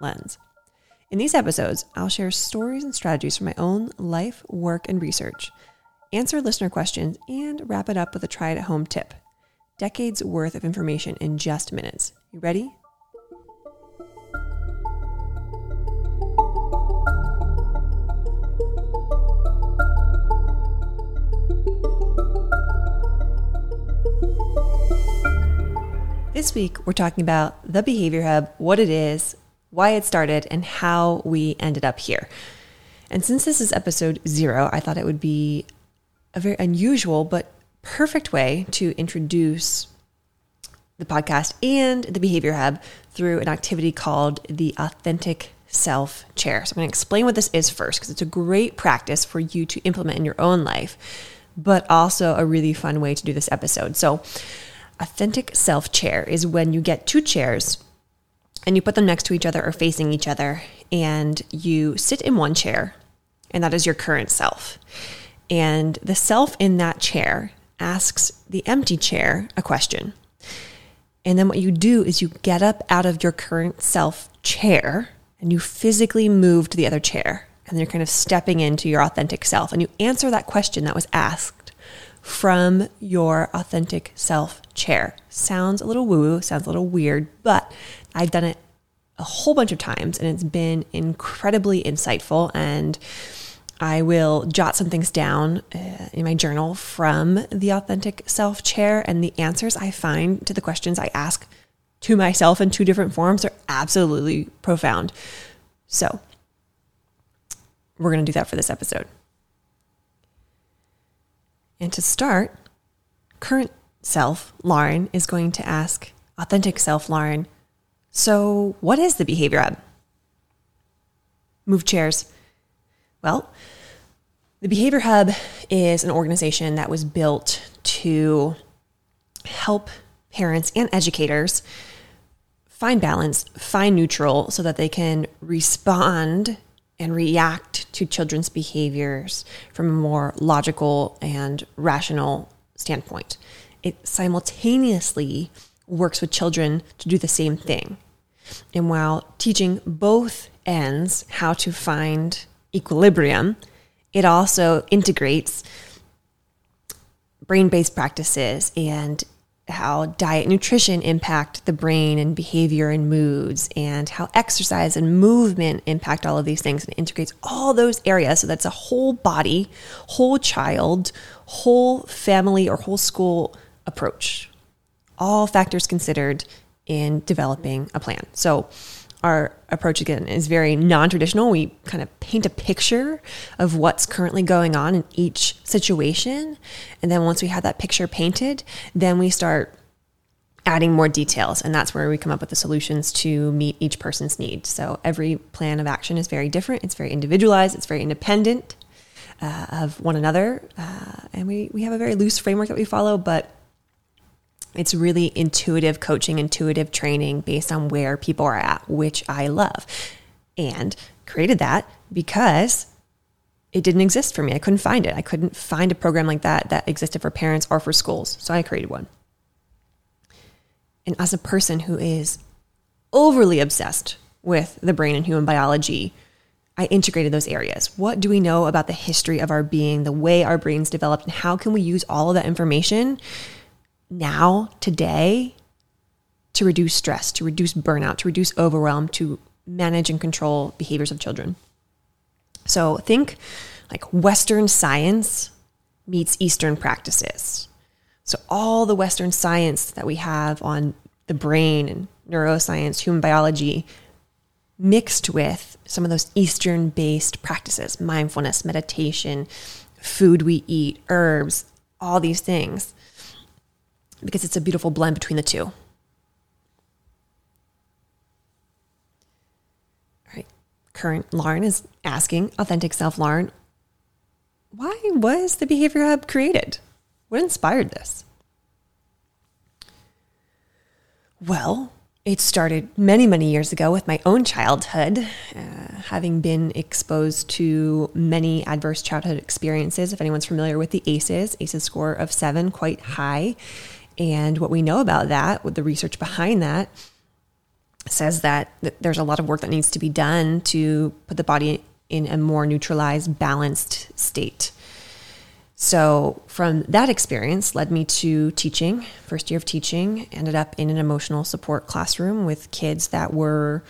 lens. In these episodes, I'll share stories and strategies from my own life, work, and research, answer listener questions, and wrap it up with a try it at home tip. Decades worth of information in just minutes. You ready? This week, we're talking about the Behavior Hub, what it is, why it started, and how we ended up here. And since this is episode zero, I thought it would be a very unusual but perfect way to introduce the podcast and the Behavior Hub through an activity called the Authentic Self Chair. So I'm going to explain what this is first because it's a great practice for you to implement in your own life, but also a really fun way to do this episode. So, Authentic Self Chair is when you get two chairs and you put them next to each other or facing each other, and you sit in one chair, and that is your current self. And the self in that chair asks the empty chair a question. And then what you do is you get up out of your current self chair and you physically move to the other chair. And you're kind of stepping into your authentic self. And you answer that question that was asked from your authentic self chair. Sounds a little woo woo, sounds a little weird, but I've done it a whole bunch of times and it's been incredibly insightful. And I will jot some things down uh, in my journal from the authentic self chair, and the answers I find to the questions I ask to myself in two different forms are absolutely profound. So, we're going to do that for this episode. And to start, current self, Lauren, is going to ask authentic self, Lauren, so what is the Behavior Hub? Move chairs. Well, the Behavior Hub is an organization that was built to help parents and educators find balance, find neutral, so that they can respond and react to children's behaviors from a more logical and rational standpoint. It simultaneously works with children to do the same thing. And while teaching both ends how to find equilibrium, it also integrates brain based practices and how diet and nutrition impact the brain and behavior and moods, and how exercise and movement impact all of these things, and integrates all those areas. So that's a whole body, whole child, whole family, or whole school approach. All factors considered in developing a plan. So, our approach again is very non traditional. We kind of paint a picture of what's currently going on in each situation. And then once we have that picture painted, then we start adding more details. And that's where we come up with the solutions to meet each person's needs. So every plan of action is very different, it's very individualized, it's very independent uh, of one another. Uh, and we, we have a very loose framework that we follow, but it's really intuitive coaching, intuitive training based on where people are at, which I love. And created that because it didn't exist for me. I couldn't find it. I couldn't find a program like that that existed for parents or for schools. So I created one. And as a person who is overly obsessed with the brain and human biology, I integrated those areas. What do we know about the history of our being, the way our brains developed, and how can we use all of that information now, today, to reduce stress, to reduce burnout, to reduce overwhelm, to manage and control behaviors of children. So think like Western science meets Eastern practices. So all the Western science that we have on the brain and neuroscience, human biology, mixed with some of those Eastern based practices, mindfulness, meditation, food we eat, herbs, all these things because it's a beautiful blend between the two. All right. current Lauren is asking, authentic self Lauren, why was the Behavior Hub created? What inspired this? Well, it started many, many years ago with my own childhood, uh, having been exposed to many adverse childhood experiences. If anyone's familiar with the ACEs, ACEs score of seven, quite high. And what we know about that, with the research behind that, says that, there's a lot of work that needs to be done to put the body in a more neutralized, balanced state. So, from that experience, led me to teaching, first year of teaching, ended up in an emotional support classroom with kids that were,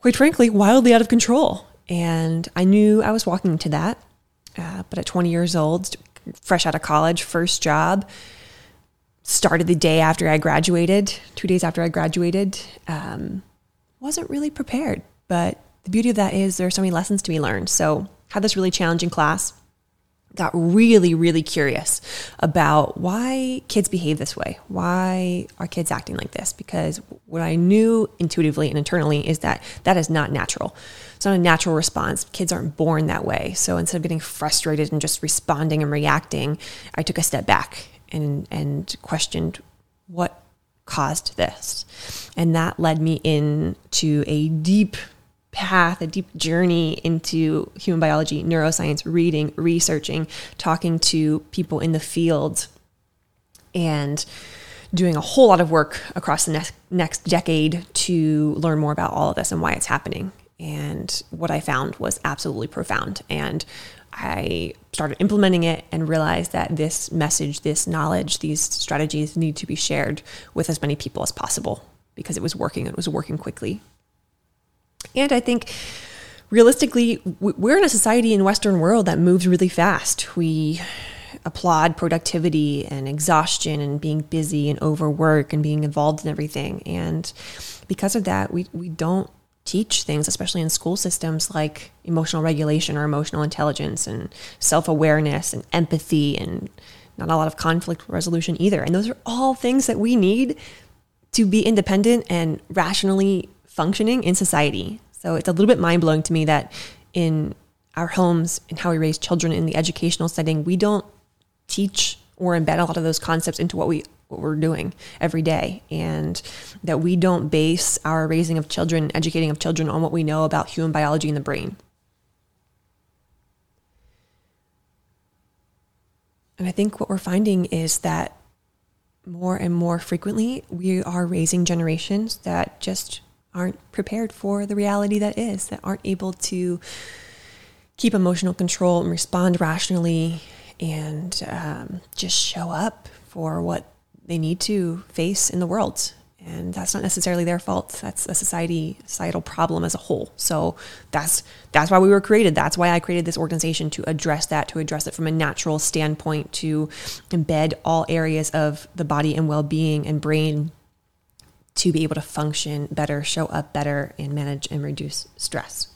quite frankly, wildly out of control. And I knew I was walking into that. Uh, but at 20 years old, fresh out of college, first job, started the day after I graduated, two days after I graduated, um, wasn't really prepared. But the beauty of that is there are so many lessons to be learned. So, had this really challenging class got really, really curious about why kids behave this way. Why are kids acting like this? Because what I knew intuitively and internally is that that is not natural. It's not a natural response. Kids aren't born that way. So instead of getting frustrated and just responding and reacting, I took a step back and, and questioned what caused this. And that led me into a deep path, a deep journey into human biology, neuroscience, reading, researching, talking to people in the field, and doing a whole lot of work across the next, next decade to learn more about all of this and why it's happening. And what I found was absolutely profound. And I started implementing it and realized that this message, this knowledge, these strategies need to be shared with as many people as possible because it was working. And it was working quickly. And I think realistically, we're in a society in Western world that moves really fast. We applaud productivity and exhaustion and being busy and overwork and being involved in everything. And because of that, we, we don't teach things, especially in school systems like emotional regulation or emotional intelligence and self awareness and empathy and not a lot of conflict resolution either. And those are all things that we need to be independent and rationally functioning in society. So it's a little bit mind blowing to me that in our homes and how we raise children in the educational setting, we don't teach or embed a lot of those concepts into what we what we're doing every day and that we don't base our raising of children, educating of children on what we know about human biology in the brain. And I think what we're finding is that more and more frequently we are raising generations that just aren't prepared for the reality that is, that aren't able to keep emotional control and respond rationally and um, just show up for what they need to face in the world. And that's not necessarily their fault. That's a society societal problem as a whole. So that's that's why we were created. That's why I created this organization to address that, to address it from a natural standpoint, to embed all areas of the body and well-being and brain to be able to function better, show up better, and manage and reduce stress.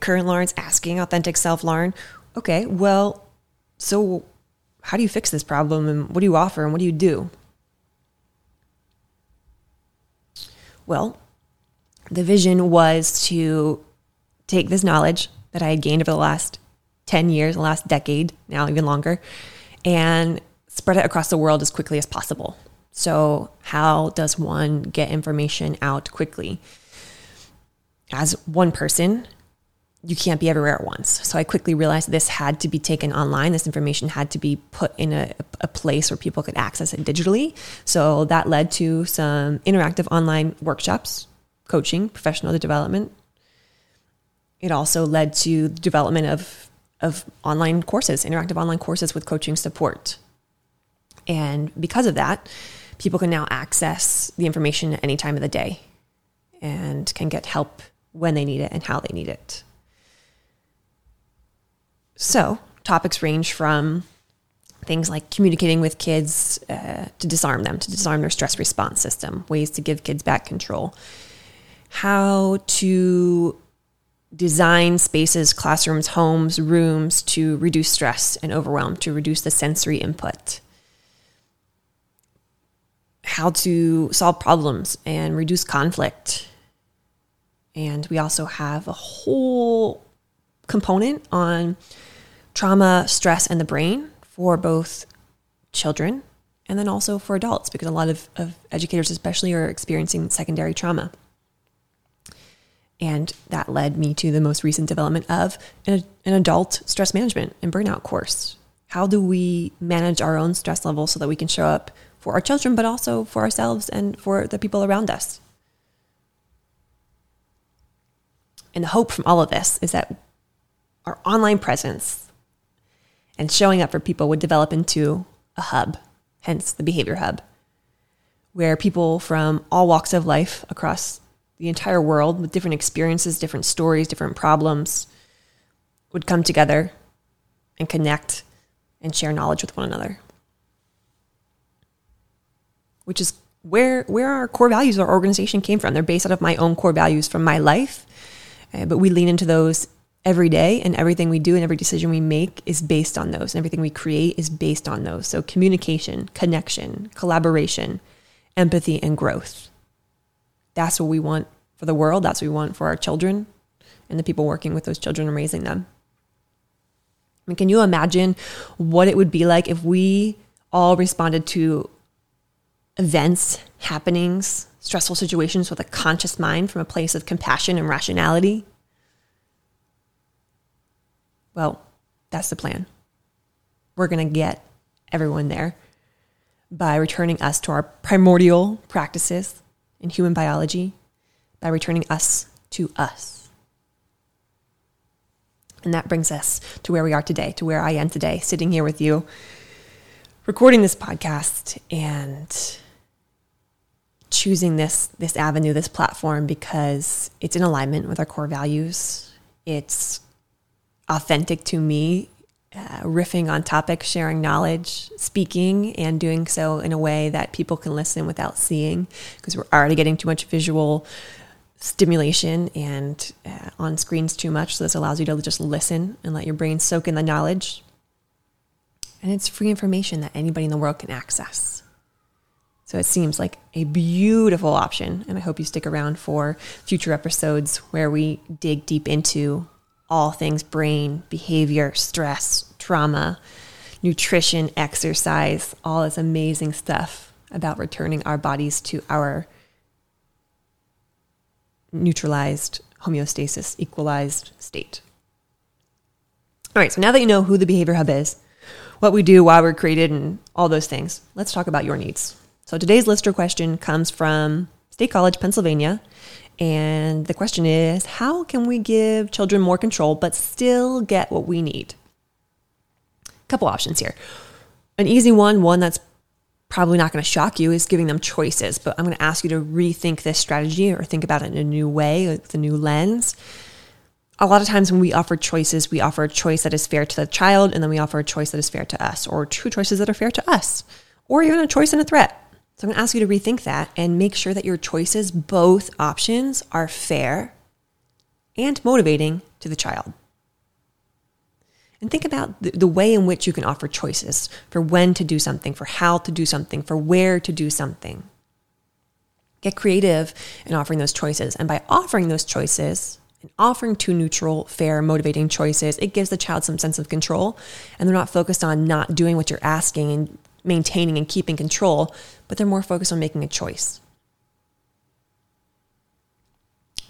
Current Lauren's asking authentic self Lauren, okay, well, so how do you fix this problem and what do you offer and what do you do? Well, the vision was to take this knowledge that I had gained over the last 10 years, the last decade, now even longer, and spread it across the world as quickly as possible. So, how does one get information out quickly? As one person, you can't be everywhere at once. So I quickly realized this had to be taken online. This information had to be put in a, a, place where people could access it digitally. So that led to some interactive online workshops, coaching, professional development. It also led to the development of, of online courses, interactive online courses with coaching support. And because of that, people can now access the information at any time of the day and can get help when they need it and how they need it. So, topics range from things like communicating with kids uh, to disarm them, to disarm their stress response system, ways to give kids back control, how to design spaces, classrooms, homes, rooms to reduce stress and overwhelm, to reduce the sensory input how to solve problems and reduce conflict. And we also have a whole component on trauma, stress, and the brain for both children and then also for adults, because a lot of, of educators, especially, are experiencing secondary trauma. And that led me to the most recent development of an, an adult stress management and burnout course. How do we manage our own stress level so that we can show up for our children, but also for ourselves and for the people around us? And the hope from all of this is that our online presence and showing up for people would develop into a hub, hence the behavior hub, where people from all walks of life across the entire world with different experiences, different stories, different problems would come together and connect and share knowledge with one another. Which is where where our core values our organization came from. They're based out of my own core values from my life, uh, but we lean into those every day, and everything we do and every decision we make is based on those, and everything we create is based on those. So communication, connection, collaboration, empathy, and growth. That's what we want for the world. That's what we want for our children and the people working with those children and raising them. I mean, can you imagine what it would be like if we all responded to events, happenings, stressful situations with a conscious mind from a place of compassion and rationality? Well, that's the plan. We're going to get everyone there by returning us to our primordial practices in human biology by returning us to us. And that brings us to where we are today, to where I am today, sitting here with you, recording this podcast and choosing this this avenue, this platform because it's in alignment with our core values. It's authentic to me uh, riffing on topics, sharing knowledge, speaking, and doing so in a way that people can listen without seeing because we're already getting too much visual stimulation and uh, on screens too much. So this allows you to just listen and let your brain soak in the knowledge. And it's free information that anybody in the world can access. So it seems like a beautiful option. And I hope you stick around for future episodes where we dig deep into all things brain, behavior, stress, trauma, nutrition, exercise, all this amazing stuff about returning our bodies to our neutralized homeostasis, equalized state. All right, so now that you know who the Behavior Hub is, what we do, why we're created, and all those things, let's talk about your needs. So today's listener question comes from State College, Pennsylvania. And the question is how can we give children more control but still get what we need? A couple options here. An easy one, one that's probably not going to shock you, is giving them choices. But I'm going to ask you to rethink this strategy or think about it in a new way with a new lens. A lot of times when we offer choices, we offer a choice that is fair to the child, and then we offer a choice that is fair to us, or two choices that are fair to us, or even a choice and a threat. So I'm going to ask you to rethink that and make sure that your choices, both options, are fair and motivating to the child. And think about the, way in which you can offer choices for when to do something, for how to do something, for where to do something. Get creative in offering those choices. And by offering those choices and offering two neutral, fair, motivating choices, it gives the child some sense of control. And they're not focused on not doing what you're asking and maintaining and keeping control, but they're more focused on making a choice.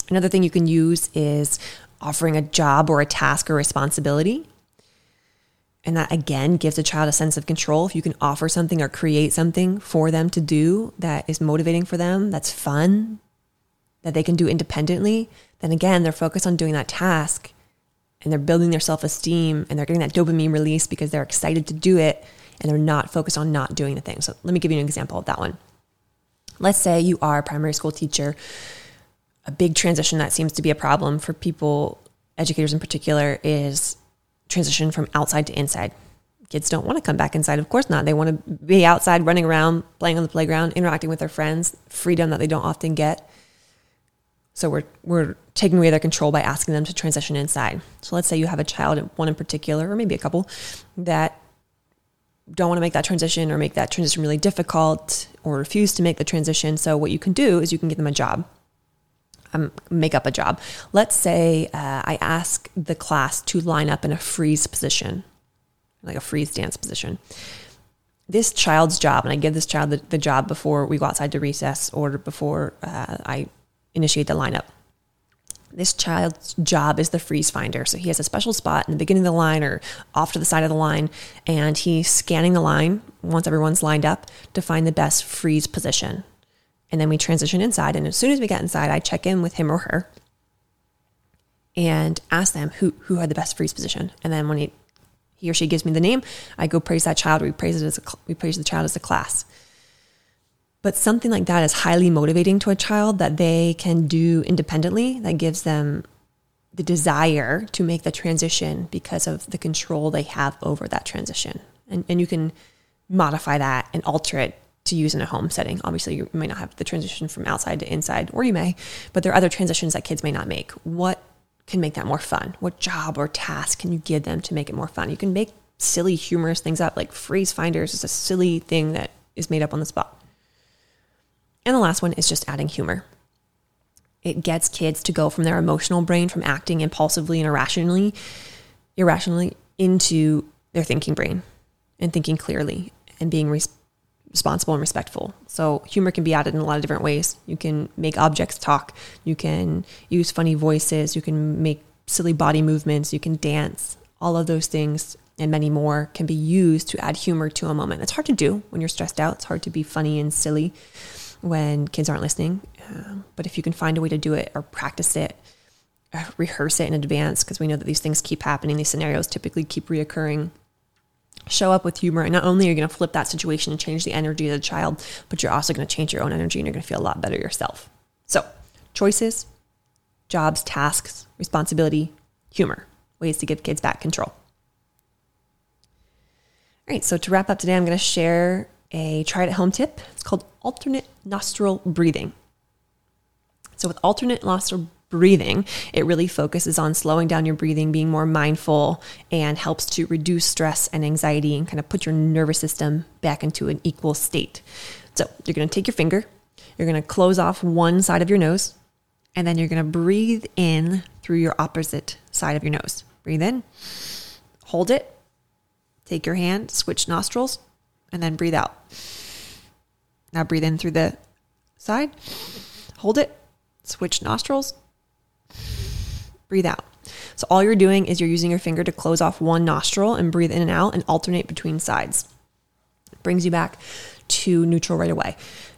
Another thing you can use is offering a job or a task or responsibility. And that again gives a child a sense of control. If you can offer something or create something for them to do that is motivating for them, that's fun, that they can do independently, then again, they're focused on doing that task and they're building their self esteem and they're getting that dopamine release because they're excited to do it and they're not focused on not doing the thing. So let me give you an example of that one. Let's say you are a primary school teacher. A big transition that seems to be a problem for people, educators in particular, is transition from outside to inside. Kids don't want to come back inside, of course not. They want to be outside, running around, playing on the playground, interacting with their friends, freedom that they don't often get. So we're we're taking away their control by asking them to transition inside. So let's say you have a child, one in particular, or maybe a couple, that don't want to make that transition or make that transition really difficult or refuse to make the transition. So, what you can do is you can give them a job, um, make up a job. Let's say uh, I ask the class to line up in a freeze position, like a freeze dance position. This child's job, and I give this child the, the job before we go outside to recess or before uh, I initiate the lineup this child's job is the freeze finder. So he has a special spot in the beginning of the line or off to the side of the line, and he's scanning the line once everyone's lined up to find the best freeze position. And then we transition inside. And as soon as we get inside, I check in with him or her and ask them who, who had the best freeze position. And then when he, he or she gives me the name, I go praise that child. We praise it as a, we praise the child as a class. But something like that is highly motivating to a child that they can do independently, that gives them the desire to make the transition because of the control they have over that transition. And, and you can modify that and alter it to use in a home setting. Obviously, you may not have the transition from outside to inside, or you may, but there are other transitions that kids may not make. What can make that more fun? What job or task can you give them to make it more fun? You can make silly, humorous things up, like freeze finders is a silly thing that is made up on the spot. And the last one is just adding humor. It gets kids to go from their emotional brain, from acting impulsively and irrationally, irrationally into their thinking brain and thinking clearly and being res- responsible and respectful. So humor can be added in a lot of different ways. You can make objects talk. You can use funny voices. You can make silly body movements. You can dance. All of those things and many more can be used to add humor to a moment. It's hard to do when you're stressed out. It's hard to be funny and silly when kids aren't listening. Uh, but if you can find a way to do it or practice it, uh, rehearse it in advance, because we know that these things keep happening, these scenarios typically keep reoccurring. Show up with humor, and not only are you going to flip that situation and change the energy of the child, but you're also going to change your own energy and you're going to feel a lot better yourself. So, choices, jobs, tasks, responsibility, humor, ways to give kids back control. All right, so to wrap up today, I'm going to share a try it at home tip. It's called alternate nostril breathing. So, with alternate nostril breathing, it really focuses on slowing down your breathing, being more mindful, and helps to reduce stress and anxiety and kind of put your nervous system back into an equal state. So, you're going to take your finger, you're going to close off one side of your nose, and then you're going to breathe in through your opposite side of your nose. Breathe in, hold it, take your hand, switch nostrils, and then breathe out. Now breathe in through the side, hold it, switch nostrils, breathe out. So all you're doing is you're using your finger to close off one nostril and breathe in and out and alternate between sides. It brings you back to neutral right away.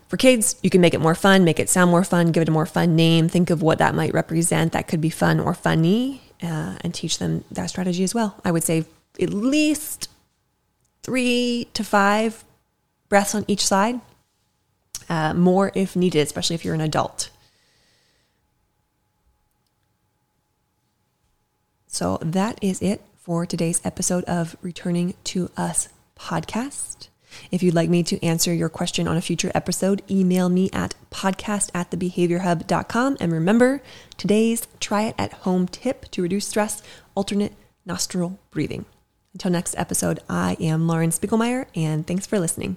For kids, you can make it more fun, make it sound more fun, give it a more fun name, think of what that might represent. That could be fun or funny, uh, and teach them that strategy as well. I would say at least three to five breaths on each side, uh, more if needed, especially if you're an adult. So that is it for today's episode of Returning to Us podcast. If you'd like me to answer your question on a future episode, email me at podcast at thebehaviorhub.com. And remember today's try it at home tip to reduce stress alternate nostril breathing. Until next episode, I am Lauren Spiegelmeier, and thanks for listening.